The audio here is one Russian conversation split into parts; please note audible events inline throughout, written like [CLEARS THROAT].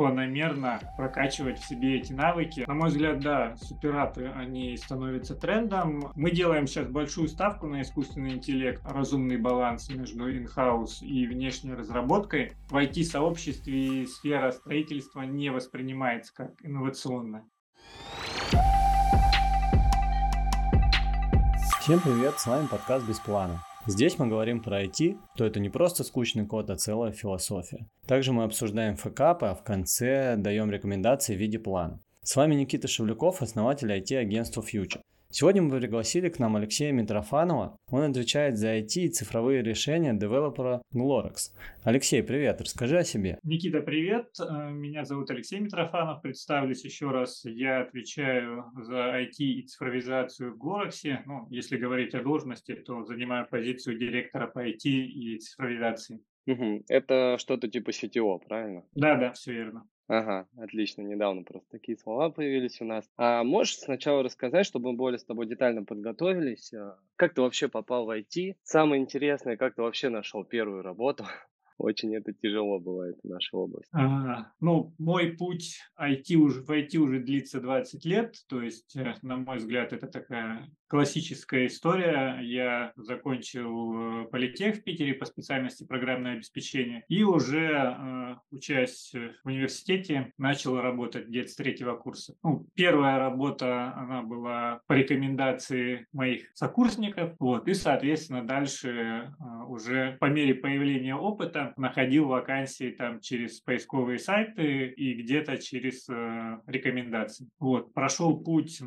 планомерно прокачивать в себе эти навыки. На мой взгляд, да, суперапы, они становятся трендом. Мы делаем сейчас большую ставку на искусственный интеллект, разумный баланс между in-house и внешней разработкой. В IT-сообществе сфера строительства не воспринимается как инновационная. Всем привет, с вами подкаст «Без плана». Здесь мы говорим про IT, то это не просто скучный код, а целая философия. Также мы обсуждаем фэкапы, а в конце даем рекомендации в виде плана. С вами Никита Шевлюков, основатель IT-агентства Future. Сегодня мы пригласили к нам Алексея Митрофанова. Он отвечает за IT и цифровые решения девелопера Glorex. Алексей, привет, расскажи о себе. Никита, привет. Э, меня зовут Алексей Митрофанов. Представлюсь еще раз. Я отвечаю за IT и цифровизацию в Glorex. Ну, если говорить о должности, то занимаю позицию директора по IT и цифровизации. Угу. Это что-то типа CTO, правильно? Да, да, все верно. Ага, отлично, недавно просто такие слова появились у нас. А можешь сначала рассказать, чтобы мы более с тобой детально подготовились, а, как ты вообще попал в IT? Самое интересное, как ты вообще нашел первую работу? [LAUGHS] Очень это тяжело бывает в нашей области. А, ну, мой путь IT уже, в IT уже длится 20 лет, то есть, э, на мой взгляд, это такая классическая история. Я закончил э, политех в Питере по специальности программное обеспечение и уже, э, учась в университете, начал работать где-то с третьего курса. Ну, первая работа, она была по рекомендации моих сокурсников, вот, и, соответственно, дальше уже по мере появления опыта находил вакансии там через поисковые сайты и где-то через э, рекомендации. Вот, прошел путь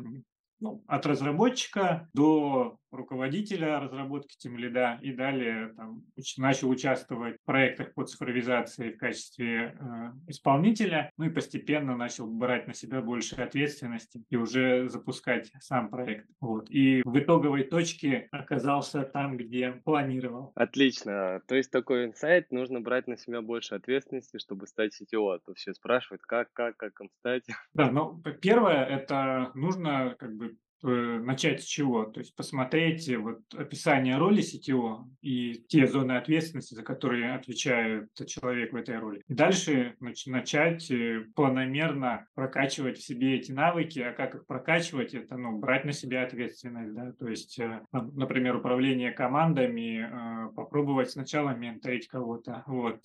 ну, от разработчика до руководителя разработки тем лида и далее там, уч- начал участвовать в проектах по цифровизации в качестве э, исполнителя, ну и постепенно начал брать на себя больше ответственности и уже запускать сам проект. Вот. И в итоговой точке оказался там, где планировал. Отлично. То есть такой инсайт, нужно брать на себя больше ответственности, чтобы стать CTO. А то все спрашивают, как, как, как им стать. Да, ну, первое, это нужно как бы начать с чего? То есть посмотреть вот описание роли CTO и те зоны ответственности, за которые отвечает человек в этой роли. И дальше начать э, планомерно прокачивать в себе эти навыки. А как их прокачивать? Это ну, брать на себя ответственность. Да? То есть, э, например, управление командами, попробовать сначала менторить кого-то. Вот.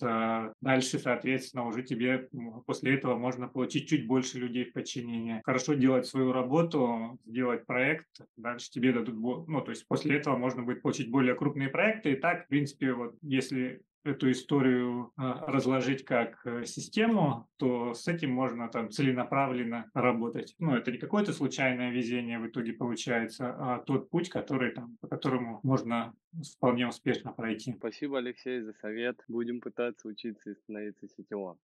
Дальше, соответственно, уже тебе после этого можно получить чуть больше людей в подчинение. Хорошо делать свою работу, сделать проект, дальше тебе дадут, ну, то есть после этого можно будет получить более крупные проекты. И так, в принципе, вот если эту историю а, разложить как э, систему, то с этим можно там целенаправленно работать. Ну, это не какое-то случайное везение в итоге получается, а тот путь, который там, по которому можно вполне успешно пройти. Спасибо, Алексей, за совет. Будем пытаться учиться и становиться сетевым.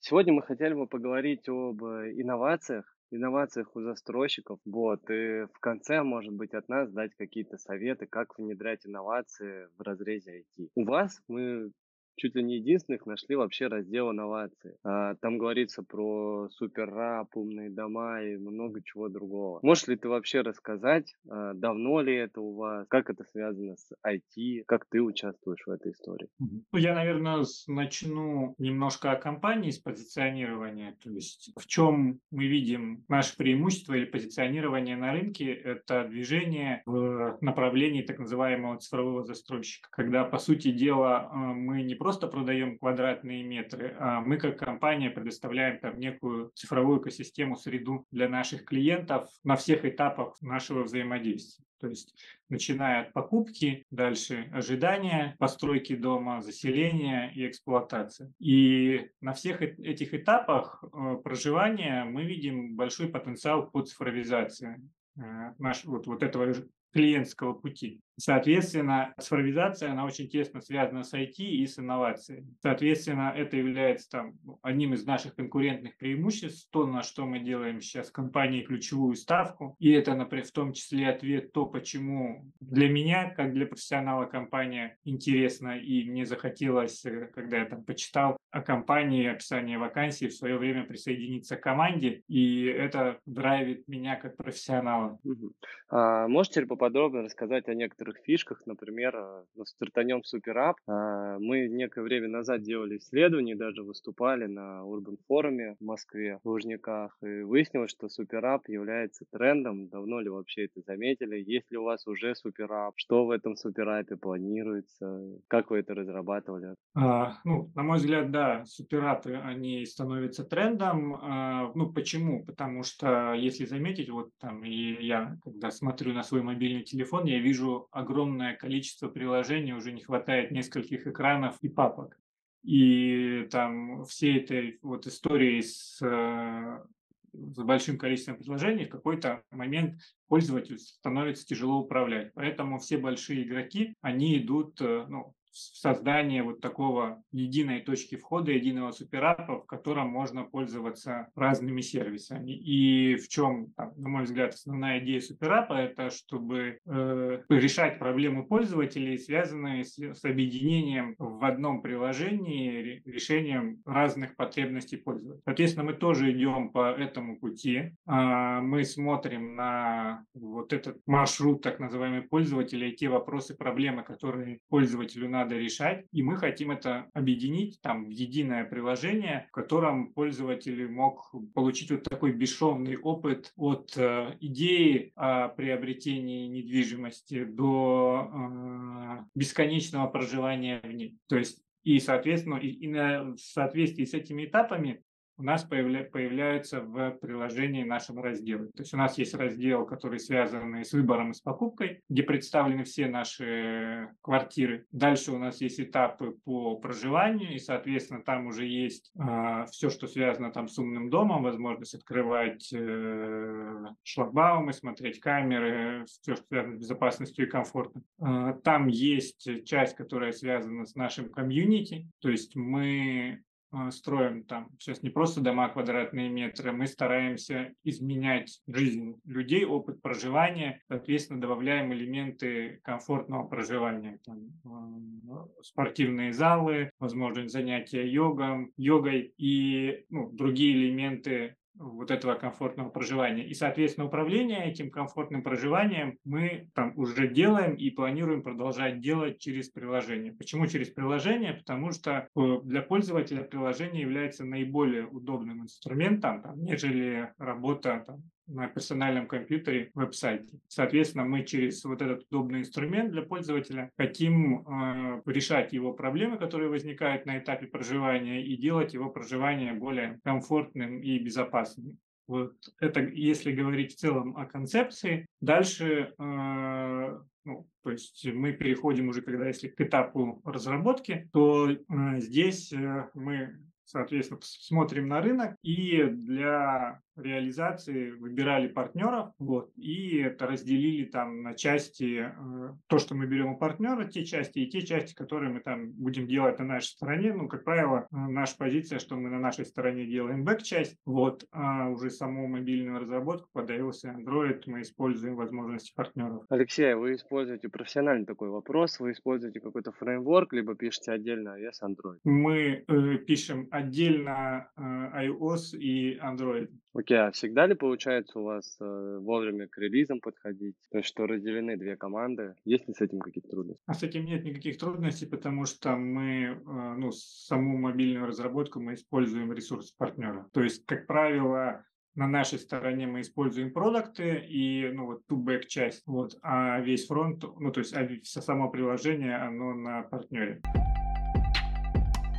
Сегодня мы хотели бы поговорить об э, инновациях инновациях у застройщиков. Вот. И в конце, может быть, от нас дать какие-то советы, как внедрять инновации в разрезе IT. У вас мы чуть ли не единственных нашли вообще раздел инновации. А, там говорится про суперрап, умные дома и много чего другого. Можешь ли ты вообще рассказать, а, давно ли это у вас, как это связано с IT, как ты участвуешь в этой истории? Ну, я, наверное, начну немножко о компании с позиционирования. То есть в чем мы видим наше преимущество или позиционирование на рынке, это движение в направлении так называемого цифрового застройщика, когда, по сути дела, а, мы не просто продаем квадратные метры, а мы как компания предоставляем там некую цифровую экосистему, среду для наших клиентов на всех этапах нашего взаимодействия. То есть начиная от покупки, дальше ожидания, постройки дома, заселения и эксплуатации. И на всех этих этапах э, проживания мы видим большой потенциал по цифровизации э, наш, вот, вот этого клиентского пути. Соответственно, цифровизация, она очень тесно связана с IT и с инновациями. Соответственно, это является там, ну, одним из наших конкурентных преимуществ, то, на что мы делаем сейчас в компании ключевую ставку. И это, например, в том числе ответ то, почему для меня, как для профессионала компания интересна, и мне захотелось, э, когда я там почитал о компании, описание вакансии, в свое время присоединиться к команде, и это драйвит меня как профессионала. Угу. А, можете ли поподробнее рассказать о некоторых некоторых фишках, например, э, ну, стартанем суперап. А, мы некое время назад делали исследование, даже выступали на Urban форуме в Москве, в Лужниках, и выяснилось, что суперап является трендом. Давно ли вообще это заметили? Есть ли у вас уже суперап? Что в этом суперапе планируется? Как вы это разрабатывали? А, ну, на мой взгляд, да, суперапы, они становятся трендом. А, ну, почему? Потому что, если заметить, вот там, и я, когда смотрю на свой мобильный телефон, я вижу огромное количество приложений, уже не хватает нескольких экранов и папок. И там все этой вот истории с, э, с большим количеством приложений в какой-то момент пользователю становится тяжело управлять. Поэтому все большие игроки, они идут э, ну, создание вот такого единой точки входа, единого суперапа, в котором можно пользоваться разными сервисами. И в чем, на мой взгляд, основная идея суперапа – это чтобы э, решать проблемы пользователей, связанные с, с объединением в одном приложении, решением разных потребностей пользователя. Соответственно, мы тоже идем по этому пути. Э, мы смотрим на вот этот маршрут так называемый пользователя и те вопросы, проблемы, которые пользователю надо надо решать, и мы хотим это объединить там в единое приложение, в котором пользователь мог получить вот такой бесшовный опыт от э, идеи о приобретении недвижимости до э, бесконечного проживания в ней. То есть и, соответственно, и, и на, в соответствии с этими этапами у нас появля, появляются в приложении нашего раздела. То есть у нас есть раздел, который связан с выбором и с покупкой, где представлены все наши квартиры. Дальше у нас есть этапы по проживанию, и, соответственно, там уже есть э, а, все, что связано там с умным домом, возможность открывать э, шлагбаумы, смотреть камеры, все, что связано с безопасностью и комфортом. Э, там есть часть, которая связана с нашим комьюнити, то есть мы строим там. Сейчас не просто дома квадратные метры, мы стараемся изменять жизнь людей, опыт проживания, соответственно, добавляем элементы комфортного проживания, там, а, спортивные залы, возможность занятия йогом, йогой и ну, другие элементы вот этого комфортного проживания. И, соответственно, управление этим комфортным проживанием мы там уже делаем и планируем продолжать делать через приложение. Почему через приложение? Потому что э, для пользователя приложение является наиболее удобным инструментом, там, нежели работа там, на персональном компьютере веб-сайте. Соответственно, мы через вот этот удобный инструмент для пользователя хотим э, решать его проблемы, которые возникают на этапе проживания, и делать его проживание более комфортным и безопасным. Вот это если говорить в целом о концепции. Дальше, э, ну, то есть мы переходим уже, когда если к этапу разработки, то э, здесь э, мы соответственно, смотрим на рынок и для реализации выбирали партнеров, вот, и это разделили там на части, э, то, что мы берем у партнера, те части и те части, которые мы там будем делать на нашей стороне. Ну, как правило, наша позиция, что мы на нашей стороне делаем бэк-часть, вот, а уже саму мобильную разработку под iOS и Android мы используем возможности партнеров. Алексей, вы используете профессиональный такой вопрос, вы используете какой-то фреймворк, либо пишете отдельно iOS, Android? Мы э, пишем отдельно э, iOS и Android. Окей, а всегда ли получается у вас э, вовремя к релизам подходить? То есть, что разделены две команды? Есть ли с этим какие-то трудности? А с этим нет никаких трудностей, потому что мы, э, ну, саму мобильную разработку мы используем ресурс партнера. То есть, как правило, на нашей стороне мы используем продукты и, ну, вот ту бэк часть, вот, а весь фронт, ну, то есть, а само приложение, оно на партнере.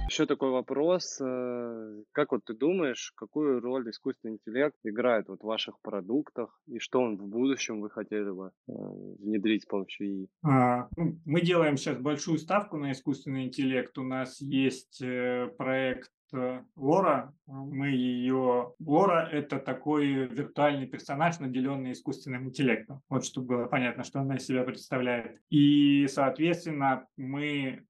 Еще такой вопрос. Э, как вот ты думаешь, какую роль искусственный интеллект играет вот в ваших продуктах и что он в будущем вы хотели бы э, внедрить с помощью ИИ? А, ну, мы делаем сейчас большую ставку на искусственный интеллект. У нас есть э, проект Лора, мы ее... Лора – это такой виртуальный персонаж, наделенный искусственным интеллектом. Вот чтобы было понятно, что она из себя представляет. И, соответственно, мы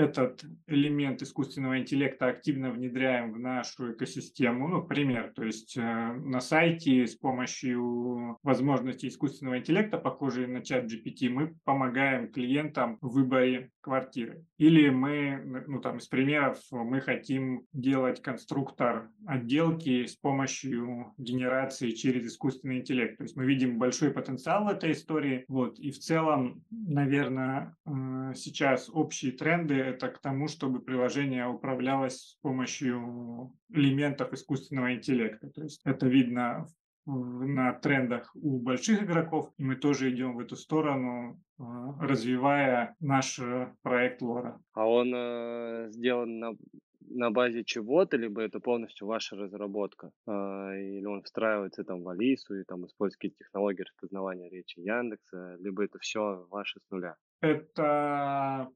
этот элемент искусственного интеллекта активно внедряем в нашу экосистему. Ну, пример, то есть э, на сайте с помощью возможностей искусственного интеллекта, похожие на чат GPT, мы помогаем клиентам в выборе квартиры. Или мы, ну там из примеров, мы хотим делать конструктор отделки с помощью генерации через искусственный интеллект. То есть мы видим большой потенциал в этой истории. Вот. И в целом, наверное, э, сейчас общие тренды это к тому, чтобы приложение управлялось с помощью элементов искусственного интеллекта. То есть это видно на трендах у больших игроков, и мы тоже идем в эту сторону, а, развивая наш э, проект Лора. А он э, сделан на, на базе чего-то, либо это полностью ваша разработка, э, или он встраивается там в Алису и там использует какие-то технологии распознавания речи Яндекса, либо это все ваше с нуля? Это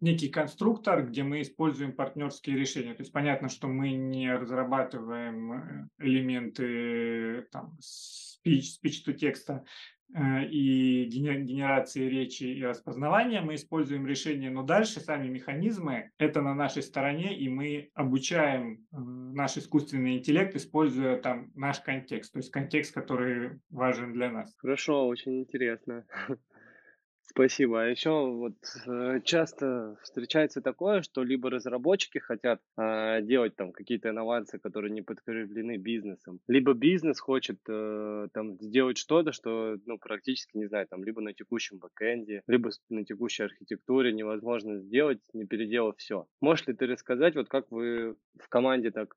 некий конструктор, где мы используем партнерские решения. То есть понятно, что мы не разрабатываем э, элементы там, speech, speech to текста э, и генерации речи и распознавания, мы используем решения, но дальше сами механизмы, это на нашей стороне, и мы обучаем э, наш искусственный интеллект, используя там наш контекст, то есть контекст, который важен для нас. Хорошо, очень интересно. [LAUGHS] Спасибо. А еще вот э, часто встречается такое, что либо разработчики хотят э, делать там какие-то инновации, которые не подкреплены бизнесом, либо бизнес хочет э, там сделать что-то, что ну практически не знаю там либо на текущем бэкэнде, либо на текущей архитектуре невозможно сделать, не переделав все. Можешь ли ты рассказать вот как вы в команде так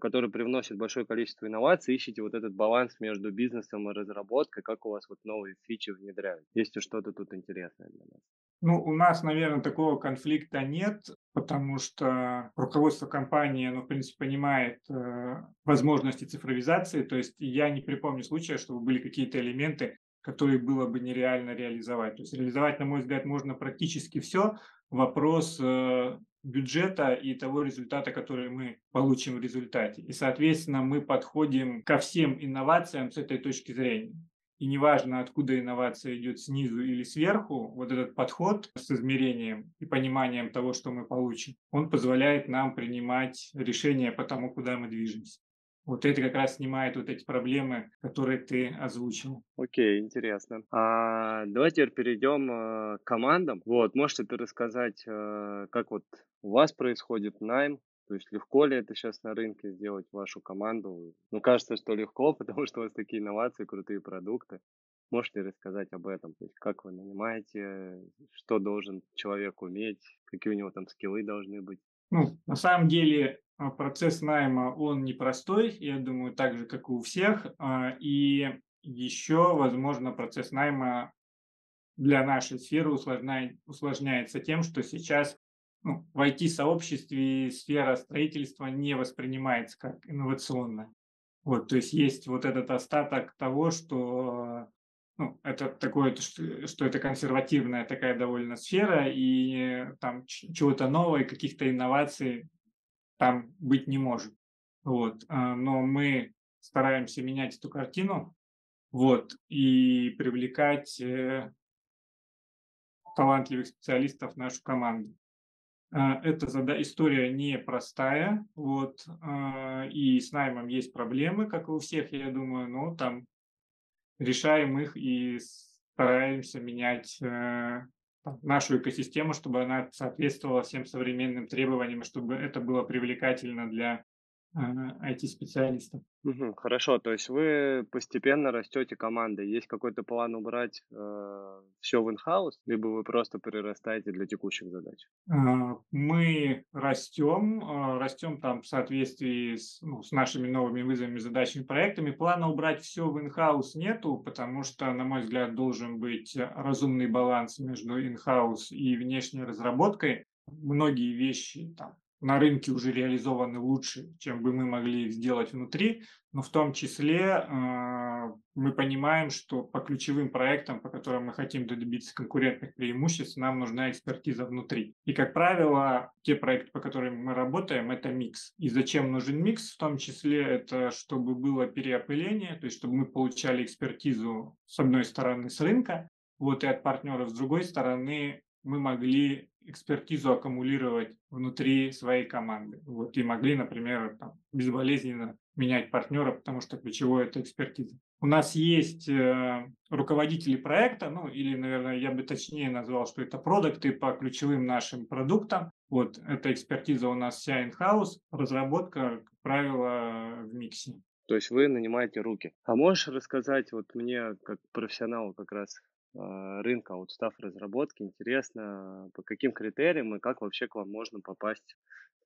который привносит большое количество инноваций, ищете вот этот баланс между бизнесом и разработкой, как у вас вот новые фичи внедряют? Есть ли что-то тут интересное для нас? Ну, у нас, наверное, такого конфликта нет, потому что руководство компании, оно, в принципе, понимает э, возможности цифровизации. То есть я не припомню случая, чтобы были какие-то элементы, которые было бы нереально реализовать. То есть реализовать, на мой взгляд, можно практически все. Вопрос э, бюджета и того результата, который мы получим в результате. И, соответственно, мы подходим ко всем инновациям с этой точки зрения. И неважно, откуда инновация идет снизу или сверху, вот этот подход с измерением и пониманием того, что мы получим, он позволяет нам принимать решения по тому, куда мы движемся. Вот это как раз снимает вот эти проблемы, которые ты озвучил. Окей, интересно. А, давайте теперь перейдем э, к командам. Вот, можете ты рассказать, э, как вот у вас происходит найм? То есть легко ли это сейчас на рынке сделать вашу команду? Ну, кажется, что легко, [LAUGHS] потому что у вас такие инновации, крутые продукты. Можете рассказать об этом? То есть как вы нанимаете, что должен человек уметь, какие у него там скиллы должны быть? Ну, на самом деле а, процесс найма, он непростой, я думаю, так же, как и у всех. А, и еще, возможно, процесс найма для нашей сферы усложняет, усложняется тем, что сейчас ну, в IT-сообществе сфера строительства не воспринимается как инновационная. Вот, то есть есть вот этот остаток того, что ну, это такое, что это консервативная такая довольно сфера, и там чего-то нового, каких-то инноваций там быть не может. Вот. А, но мы стараемся менять эту картину вот, и привлекать э, талантливых специалистов в нашу команду. А, эта зада- история непростая, вот, а, и с наймом есть проблемы, как и у всех, я думаю, но там решаем их и стараемся менять э, нашу экосистему, чтобы она соответствовала всем современным требованиям, чтобы это было привлекательно для IT-специалистов. Угу, хорошо, то есть вы постепенно растете командой. Есть какой-то план убрать э, все в инхаус, либо вы просто прирастаете для текущих задач? А, мы растем, а, растем там в соответствии с, ну, с нашими новыми вызовами, задачами, проектами. Плана убрать все в инхаус нету, потому что, на мой взгляд, должен быть разумный баланс между инхаус и внешней разработкой. Многие вещи там на рынке уже реализованы лучше, чем бы мы могли сделать внутри, но в том числе э, мы понимаем, что по ключевым проектам, по которым мы хотим добиться конкурентных преимуществ, нам нужна экспертиза внутри. И, как правило, те проекты, по которым мы работаем, это микс. И зачем нужен микс? В том числе это, чтобы было переопыление, то есть чтобы мы получали экспертизу с одной стороны с рынка, вот и от партнеров с другой стороны мы могли экспертизу аккумулировать внутри своей команды. Вот, и могли, например, там, безболезненно менять партнера, потому что ключевое – это экспертиза. У нас есть э, руководители проекта, ну или, наверное, я бы точнее назвал, что это продукты по ключевым нашим продуктам. Вот эта экспертиза у нас вся in-house, разработка, как правило, в миксе. То есть вы нанимаете руки. А можешь рассказать вот мне, как профессионалу как раз рынка вот став разработки, интересно, по каким критериям и как вообще к вам можно попасть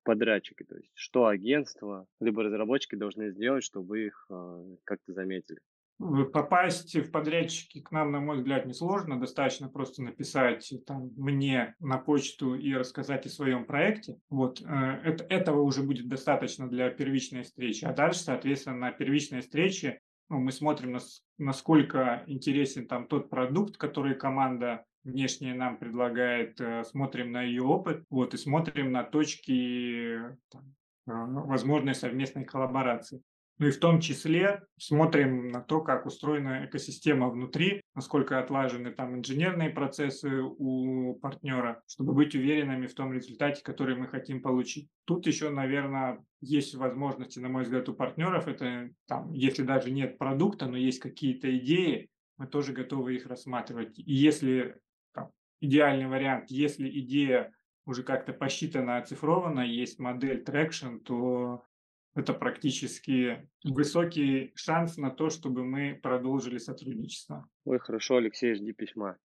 в подрядчики, то есть что агентство, либо разработчики должны сделать, чтобы их а, как-то заметили. Попасть в подрядчики к нам, на мой взгляд, несложно. Достаточно просто написать там, мне на почту и рассказать о своем проекте. Вот. Э, это, этого уже будет достаточно для первичной встречи. А дальше, соответственно, на первичной встрече ну, мы смотрим, насколько интересен там тот продукт, который команда внешняя нам предлагает, э, смотрим на ее опыт, вот, и смотрим на точки там, э, возможной совместной коллаборации. Ну и в том числе смотрим на то, как устроена экосистема внутри, насколько отлажены там инженерные процессы у партнера, чтобы быть уверенными в том результате, который мы хотим получить. Тут еще, наверное, есть возможности, на мой взгляд, у партнеров. Это там, если даже нет продукта, но есть какие-то идеи, мы тоже готовы их рассматривать. И если там, идеальный вариант, если идея уже как-то посчитана, оцифрована, есть модель traction, то это практически высокий шанс на то, чтобы мы продолжили сотрудничество. Ой, хорошо, Алексей, жди письма.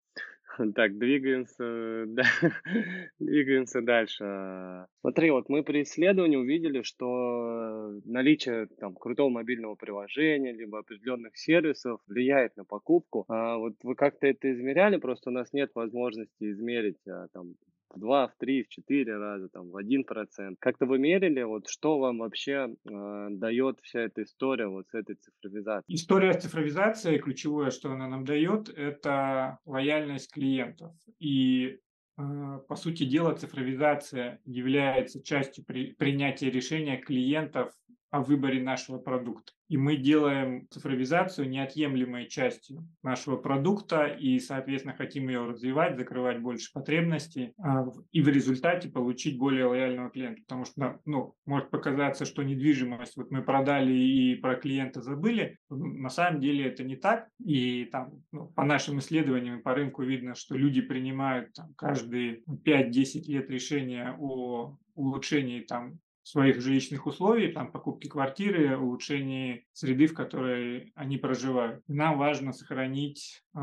[LAUGHS] Так, двигаемся, да, [LAUGHS] двигаемся дальше. Смотри, вот мы при исследовании увидели, что наличие там крутого мобильного приложения, либо определенных сервисов влияет на покупку. А вот вы как-то это измеряли? Просто у нас нет возможности измерить а, там в два, в три, в четыре раза, там, в один процент. Как-то вы мерили, вот что вам вообще э, дает вся эта история вот с этой цифровизацией? История цифровизации, ключевое, что она нам дает, это лояльность клиентов. И э, по сути дела, цифровизация является частью при, принятия решения клиентов о выборе нашего продукта. И мы делаем цифровизацию неотъемлемой частью нашего продукта и, соответственно, хотим ее развивать, закрывать больше потребностей а, и в результате получить более лояльного клиента. Потому что ну, может показаться, что недвижимость вот мы продали и про клиента забыли. На самом деле это не так. И там ну, по нашим исследованиям по рынку видно, что люди принимают там, каждые 5-10 лет решения о улучшении там своих жилищных условий, там, покупки квартиры, улучшении среды, в которой они проживают. нам важно сохранить э,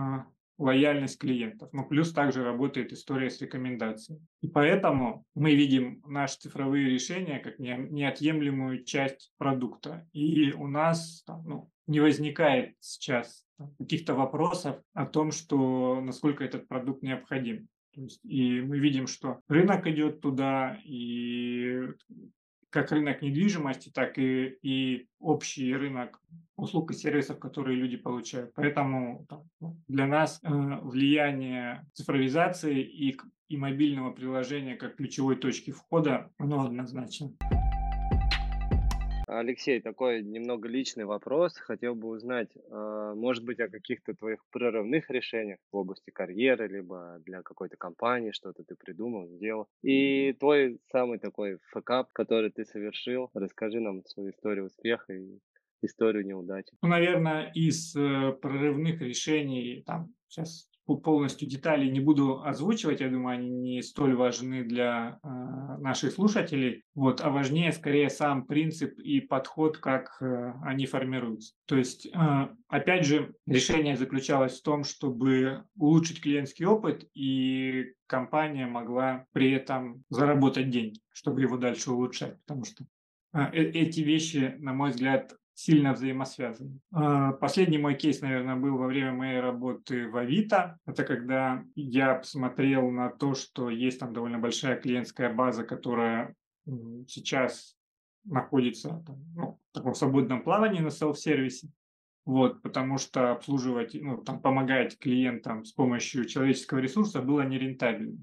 лояльность клиентов. Но плюс также работает история с рекомендацией. И поэтому мы видим наши цифровые решения как неотъемлемую часть продукта. И у нас там, ну, не возникает сейчас каких-то вопросов о том, что насколько этот продукт необходим. и мы видим, что рынок идет туда, и как рынок недвижимости, так и, и общий рынок услуг и сервисов, которые люди получают. Поэтому ну, для нас э, влияние цифровизации и, и мобильного приложения как ключевой точки входа, оно однозначно. Алексей, такой немного личный вопрос. Хотел бы узнать, а, может быть, о каких-то твоих прорывных решениях в области карьеры, либо для какой-то компании, что-то ты придумал, сделал. И твой самый такой факап, который ты совершил. Расскажи нам свою историю успеха и историю неудачи. Ну, наверное, из э, прорывных решений, там, сейчас полностью детали не буду озвучивать, я думаю, они не столь важны для э, наших слушателей, вот, а важнее скорее сам принцип и подход, как э, они формируются. То есть, э, опять же, решение заключалось в том, чтобы улучшить клиентский опыт, и компания могла при этом заработать деньги, чтобы его дальше улучшать, потому что э, эти вещи, на мой взгляд, сильно взаимосвязаны. А, последний мой кейс, наверное, был во время моей работы в Авито. Это когда я посмотрел на то, что есть там довольно большая клиентская база, которая сейчас находится ну, в таком свободном плавании на селф-сервисе. Вот, потому что обслуживать, ну, там, помогать клиентам с помощью человеческого ресурса было нерентабельно.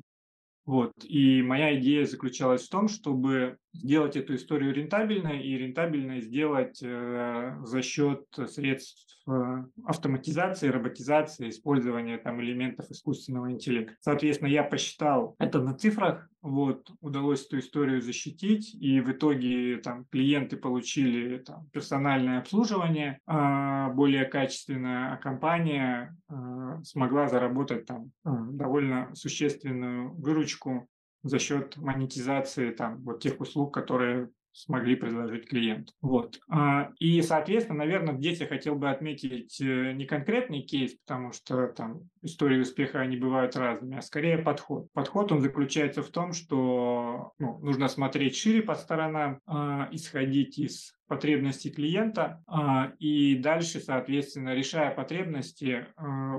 Вот, и моя идея заключалась в том, чтобы сделать эту историю рентабельной и рентабельной сделать э, за счет средств э, автоматизации, роботизации, использования там элементов искусственного интеллекта. Соответственно, я посчитал это на цифрах, вот, удалось эту историю защитить, и в итоге там клиенты получили там, персональное обслуживание э, более качественное, а компания э, смогла заработать там э, довольно существенную выручку за счет монетизации там вот тех услуг, которые смогли предложить клиент. Вот. А, и, соответственно, наверное, здесь я хотел бы отметить э, не конкретный кейс, потому что там истории успеха, они бывают разными, а скорее подход. Подход, он заключается в том, что ну, нужно смотреть шире по сторонам, а, исходить из потребностей клиента а, и дальше, соответственно, решая потребности,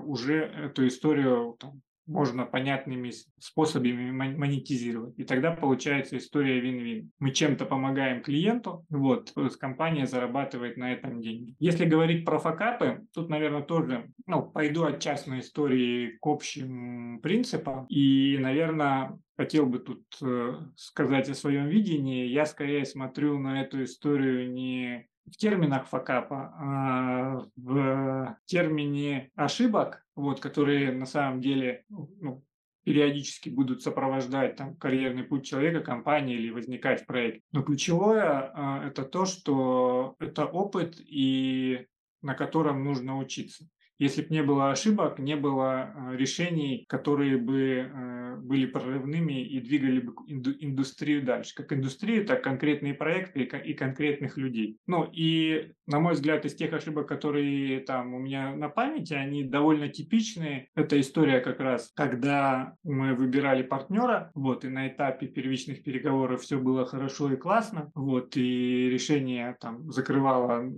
уже эту историю там, можно понятными способами монетизировать. И тогда получается история вин-вин. Мы чем-то помогаем клиенту, вот, компания зарабатывает на этом деньги. Если говорить про факапы, тут, наверное, тоже ну, пойду от частной истории к общим принципам. И, наверное, хотел бы тут э, сказать о своем видении. Я скорее смотрю на эту историю не в терминах факапа, а в термине ошибок, вот, которые на самом деле ну, периодически будут сопровождать там, карьерный путь человека, компании или возникать в проекте. Но ключевое а, это то, что это опыт, и на котором нужно учиться. Если бы не было ошибок, не было а, решений, которые бы а, были прорывными и двигали бы индустрию дальше. Как индустрию, так конкретные проекты и конкретных людей. Ну и, на мой взгляд, из тех ошибок, которые там у меня на памяти, они довольно типичные. Это история как раз, когда мы выбирали партнера, вот, и на этапе первичных переговоров все было хорошо и классно, вот, и решение там закрывало э,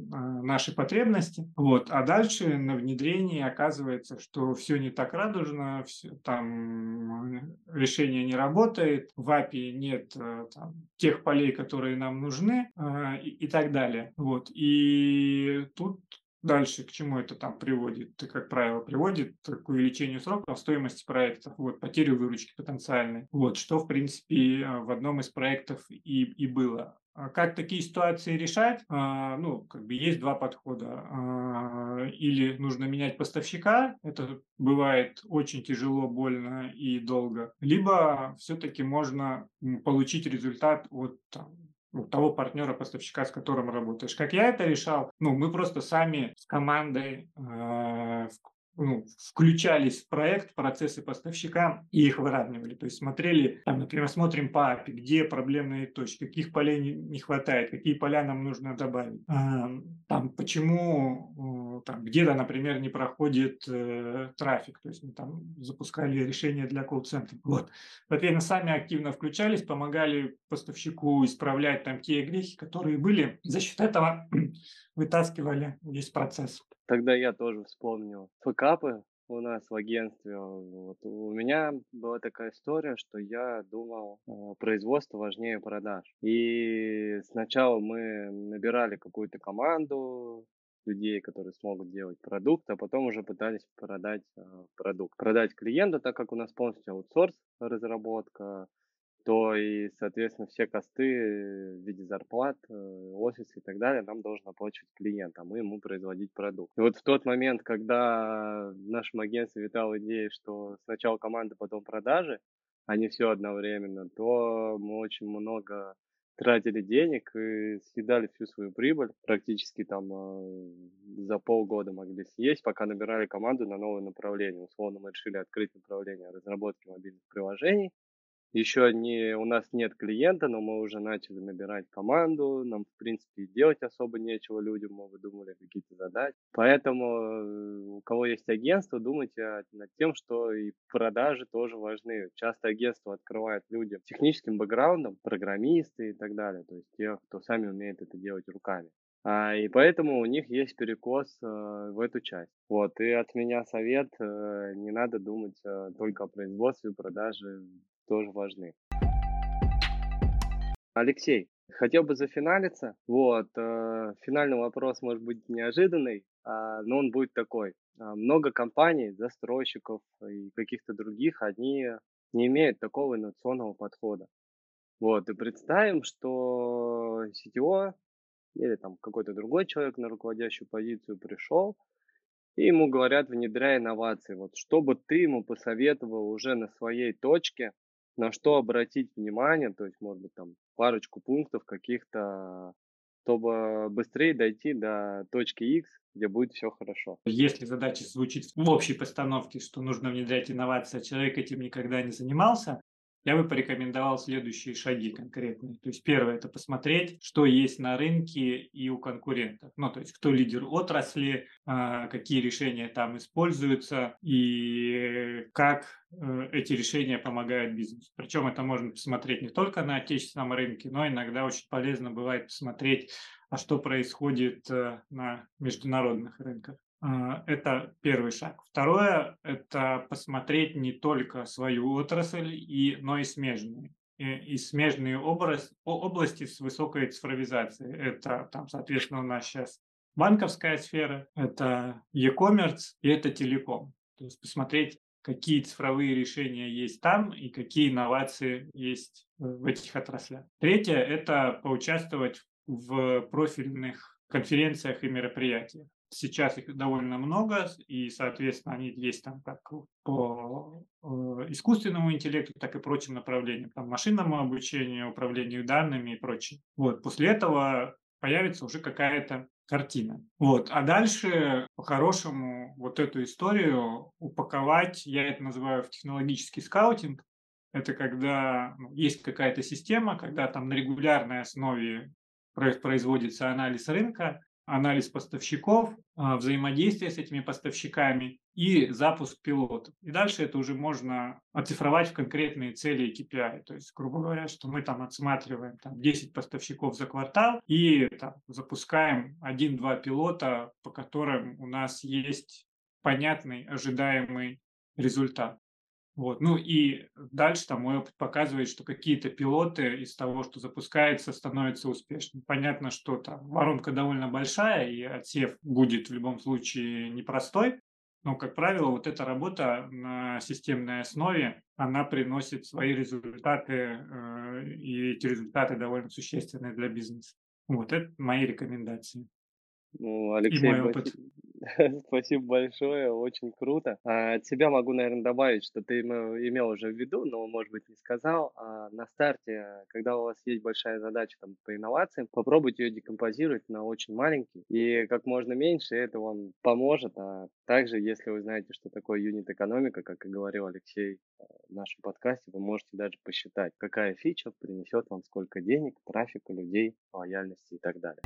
наши потребности, вот, а дальше на внедрении оказывается, что все не так радужно, все, там решение не работает, в API нет э, там, тех полей, которые нам нужны э, и, и так далее. Вот. И тут Дальше к чему это там приводит? Это, как правило, приводит к увеличению сроков стоимости проектов, вот, потерю выручки потенциальной. Вот, что, в принципе, э, в одном из проектов и, и было. А как такие ситуации решать? А, ну, как бы есть два подхода. А, или нужно менять поставщика, это бывает очень тяжело, больно и долго. Либо все-таки можно получить результат от того партнера, поставщика, с которым работаешь. Как я это решал? Ну, мы просто сами с командой э, ну, включались в проект, процессы поставщика и их выравнивали. То есть смотрели, там, например, смотрим по API, где проблемные точки, каких полей не, не хватает, какие поля нам нужно добавить. А, там, почему, там, где-то, например, не проходит э, трафик. То есть мы там запускали решение для колл-центра. Вот. Соответственно, сами активно включались, помогали поставщику исправлять там те грехи, которые были. За счет этого [CLEARS THROAT] вытаскивали весь процесс. Тогда я тоже вспомнил фэкапы у нас в агентстве. Вот. У меня была такая история, что я думал, э, производство важнее продаж. И сначала мы набирали какую-то команду, людей, которые смогут делать продукт, а потом уже пытались продать э, продукт. Продать клиенту, так как у нас полностью аутсорс разработка, то и, соответственно, все косты в виде зарплат, э, офис и так далее нам должен оплачивать клиент, а мы ему производить продукт. И вот в тот момент, когда в нашем агентстве витала идея, что сначала команда, потом продажи, а не все одновременно, то мы очень много тратили денег и съедали всю свою прибыль. Практически там э, за полгода могли съесть, пока набирали команду на новое направление. Условно мы решили открыть направление разработки мобильных приложений еще не, у нас нет клиента, но мы уже начали набирать команду, нам, в принципе, делать особо нечего людям, мы выдумали какие-то задачи. Поэтому э, у кого есть агентство, думайте над тем, что и продажи тоже важны. Часто агентство открывает людям с техническим бэкграундом, программисты и так далее, то есть те, кто сами умеет это делать руками. А, и поэтому у них есть перекос э, в эту часть. Вот, и от меня совет, э, не надо думать э, только о производстве, продаже тоже важны. Алексей, хотел бы зафиналиться. Вот, э, финальный вопрос может быть неожиданный, э, но он будет такой. Э, много компаний, застройщиков и каких-то других, они не имеют такого инновационного подхода. Вот, и представим, что CTO или там какой-то другой человек на руководящую позицию пришел, и ему говорят, внедряй инновации. Вот что бы ты ему посоветовал уже на своей точке, на что обратить внимание, то есть, может быть, там парочку пунктов каких-то, чтобы быстрее дойти до точки X, где будет все хорошо. Если задача звучит в общей постановке, что нужно внедрять инновации, а человек этим никогда не занимался, я бы порекомендовал следующие шаги конкретные. То есть первое – это посмотреть, что есть на рынке и у конкурентов. Ну, то есть кто лидер отрасли, а, какие решения там используются и как э, эти решения помогают бизнесу. Причем это можно посмотреть не только на отечественном рынке, но иногда очень полезно бывает посмотреть, а что происходит э, на международных рынках. А, это первый шаг. Второе – это посмотреть не только свою отрасль, и, но и смежные. И, и смежные образ, области с высокой цифровизацией. Это, там, соответственно, у нас сейчас банковская сфера, это e-commerce и это телеком. То есть посмотреть, какие цифровые решения есть там и какие инновации есть в этих отраслях. Третье – это поучаствовать в профильных конференциях и мероприятиях. Сейчас их довольно много, и, соответственно, они есть там как по э, искусственному интеллекту, так и прочим направлениям, там, машинному обучению, управлению данными и прочее. Вот, после этого появится уже какая-то картина. Вот. А дальше, по-хорошему, вот эту историю упаковать, я это называю в технологический скаутинг, это когда ну, есть какая-то система, когда там на регулярной основе производится анализ рынка, анализ поставщиков, а, взаимодействие с этими поставщиками и запуск пилотов. И дальше это уже можно оцифровать в конкретные цели KPI. То есть, грубо говоря, что мы там отсматриваем там, 10 поставщиков за квартал и там, запускаем 1-2 пилота, по которым у нас есть понятный ожидаемый результат. Вот. Ну и дальше там мой опыт показывает, что какие-то пилоты из того, что запускается, становятся успешными. Понятно, что там воронка довольно большая, и отсев будет в любом случае непростой, но, как правило, вот эта работа на системной основе, она приносит свои результаты, э, и эти результаты довольно существенные для бизнеса. Вот это мои рекомендации. Ну, Алексей, и мой опыт. [LAUGHS] Спасибо большое, очень круто. А, от себя могу, наверное, добавить, что ты имел уже в виду, но, может быть, не сказал. А на старте, когда у вас есть большая задача там, по инновациям, попробуйте ее декомпозировать на очень маленький, и как можно меньше это вам поможет. А также, если вы знаете, что такое юнит-экономика, как и говорил Алексей э, в нашем подкасте, вы можете даже посчитать, какая фича принесет вам сколько денег, трафика, людей, лояльности и так далее.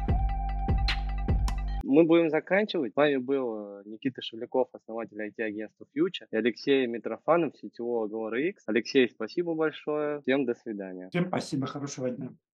Мы будем заканчивать. С вами был э, Никита Шевляков, основатель IT-агентства Future, и Алексей Митрофанов, сетевого Agora X. Алексей, спасибо большое. Всем до свидания. Всем спасибо, хорошего дня.